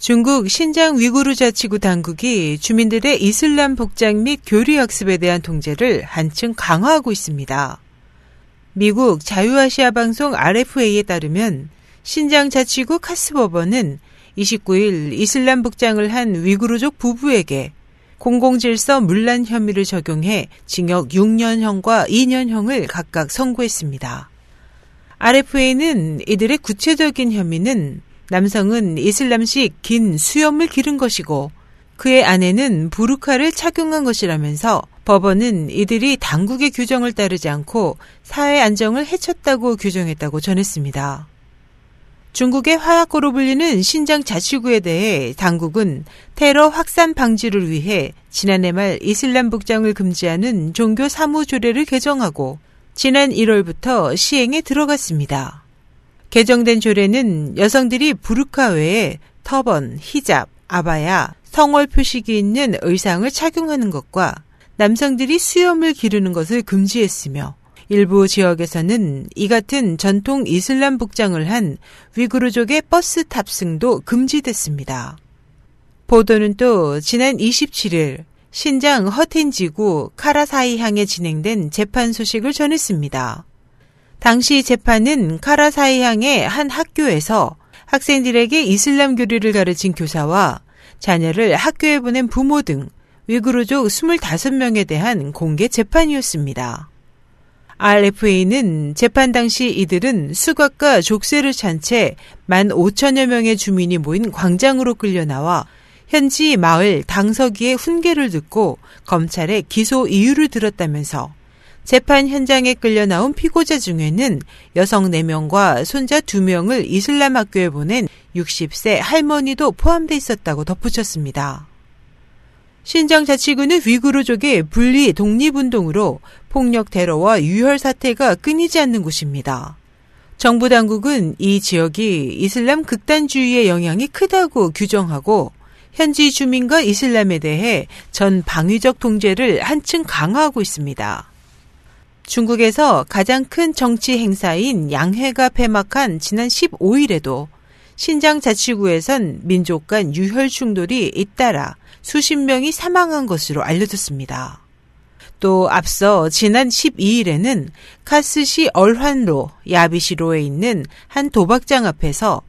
중국 신장 위구르 자치구 당국이 주민들의 이슬람 복장 및 교리 학습에 대한 통제를 한층 강화하고 있습니다. 미국 자유아시아 방송 RFA에 따르면 신장 자치구 카스버버는 29일 이슬람 복장을 한 위구르족 부부에게 공공질서 문란 혐의를 적용해 징역 6년형과 2년형을 각각 선고했습니다. RFA는 이들의 구체적인 혐의는 남성은 이슬람식 긴 수염을 기른 것이고 그의 아내는 부르카를 착용한 것이라면서 법원은 이들이 당국의 규정을 따르지 않고 사회 안정을 해쳤다고 규정했다고 전했습니다. 중국의 화약고로 불리는 신장 자치구에 대해 당국은 테러 확산 방지를 위해 지난해 말 이슬람 복장을 금지하는 종교 사무 조례를 개정하고 지난 1월부터 시행에 들어갔습니다. 개정된 조례는 여성들이 부르카 외에 터번, 히잡, 아바야, 성월 표식이 있는 의상을 착용하는 것과 남성들이 수염을 기르는 것을 금지했으며 일부 지역에서는 이 같은 전통 이슬람 복장을 한 위구르족의 버스 탑승도 금지됐습니다. 보도는 또 지난 27일 신장 허텐 지구 카라사이항에 진행된 재판 소식을 전했습니다. 당시 재판은 카라사이항의 한 학교에서 학생들에게 이슬람 교리를 가르친 교사와 자녀를 학교에 보낸 부모 등 위구르족 25명에 대한 공개 재판이었습니다. RFA는 재판 당시 이들은 수갑과 족쇄를 찬 채 15,000여 명의 주민이 모인 광장으로 끌려 나와 현지 마을 당서기의 훈계를 듣고 검찰에 기소 이유를 들었다면서 재판 현장에 끌려 나온 피고자 중에는 여성 4명과 손자 2명을 이슬람 학교에 보낸 60세 할머니도 포함돼 있었다고 덧붙였습니다. 신장 자치구는 위구르족의 분리 독립운동으로 폭력 테러와 유혈 사태가 끊이지 않는 곳입니다. 정부 당국은 이 지역이 이슬람 극단주의의 영향이 크다고 규정하고 현지 주민과 이슬람에 대해 전 방위적 통제를 한층 강화하고 있습니다. 중국에서 가장 큰 정치 행사인 양회가 폐막한 지난 15일에도 신장 자치구에선 민족 간 유혈 충돌이 잇따라 수십 명이 사망한 것으로 알려졌습니다. 또 앞서 지난 12일에는 카스시 얼환로 야비시로에 있는 한 도박장 앞에서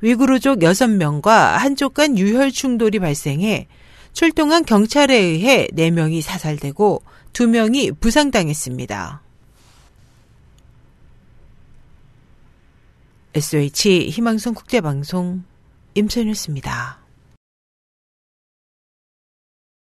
위구르족 6명과 한쪽 간 유혈 충돌이 발생해 출동한 경찰에 의해 4명이 사살되고 2명이 부상당했습니다. SH 희망성 국제방송 임선였습니다.